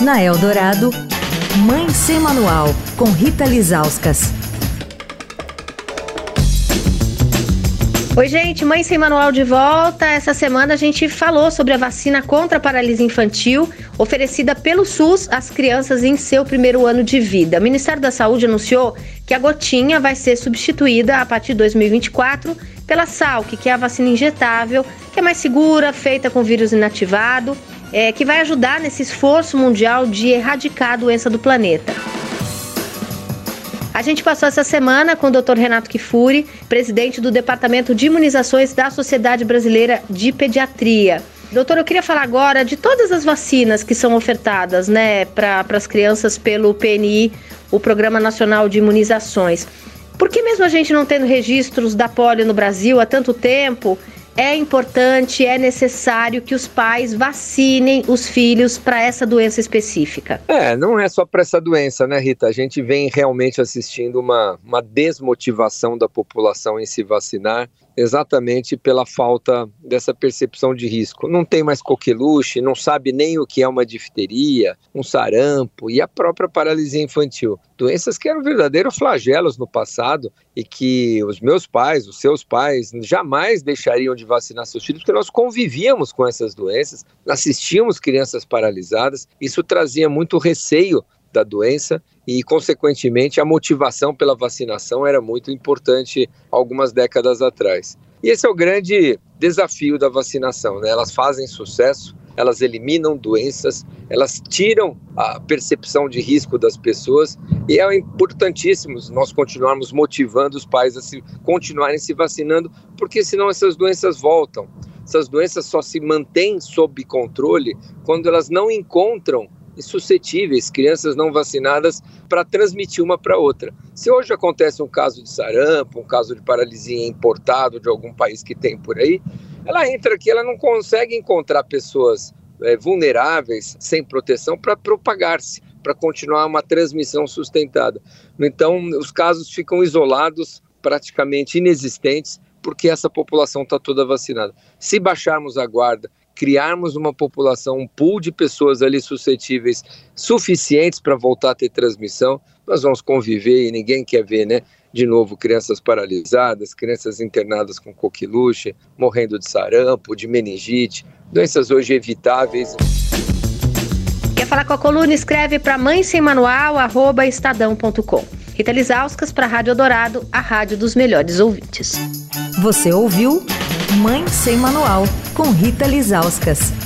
Na Eldorado, Mãe Sem Manual, com Rita Lizauskas. Oi, gente, Mãe Sem Manual de volta. Essa semana a gente falou sobre a vacina contra a paralisia infantil oferecida pelo SUS às crianças em seu primeiro ano de vida. O Ministério da Saúde anunciou que a gotinha vai ser substituída a partir de 2024 pela Salk, que é a vacina injetável, que é mais segura, feita com vírus inativado, é, que vai ajudar nesse esforço mundial de erradicar a doença do planeta. A gente passou essa semana com o Dr. Renato Kifuri, presidente do Departamento de Imunizações da Sociedade Brasileira de Pediatria. Doutor, eu queria falar agora de todas as vacinas que são ofertadas né, para as crianças pelo PNI, o Programa Nacional de Imunizações. Por que mesmo a gente não tendo registros da polio no Brasil há tanto tempo, é importante, é necessário que os pais vacinem os filhos para essa doença específica. É, não é só para essa doença, né, Rita? A gente vem realmente assistindo uma, uma desmotivação da população em se vacinar exatamente pela falta dessa percepção de risco. Não tem mais coqueluche, não sabe nem o que é uma difteria, um sarampo e a própria paralisia infantil. Doenças que eram verdadeiros flagelos no passado e que os meus pais, os seus pais, jamais deixariam de vacinar seus filhos, porque nós convivíamos com essas doenças, assistíamos crianças paralisadas, isso trazia muito receio da doença e, consequentemente, a motivação pela vacinação era muito importante algumas décadas atrás. E esse é o grande desafio da vacinação, né? Elas fazem sucesso, elas eliminam doenças, elas tiram a percepção de risco das pessoas e é importantíssimo nós continuarmos motivando os pais a se, continuarem se vacinando, porque senão essas doenças voltam. Essas doenças só se mantêm sob controle quando elas não encontram suscetíveis, crianças não vacinadas, para transmitir uma para outra. Se hoje acontece um caso de sarampo, um caso de paralisia importado de algum país que tem por aí, ela entra aqui, ela não consegue encontrar pessoas é, vulneráveis, sem proteção, para propagar-se, para continuar uma transmissão sustentada. Então, os casos ficam isolados, praticamente inexistentes, porque essa população está toda vacinada. Se baixarmos a guarda criarmos uma população, um pool de pessoas ali suscetíveis suficientes para voltar a ter transmissão, nós vamos conviver e ninguém quer ver, né? De novo, crianças paralisadas, crianças internadas com coqueluche, morrendo de sarampo, de meningite, doenças hoje evitáveis. Quer falar com a coluna? Escreve para mãe sem manual, arroba estadão.com. Rita Lisauskas para a Rádio Dourado, a rádio dos melhores ouvintes. Você ouviu Mãe Sem Manual, com Rita Lizauskas.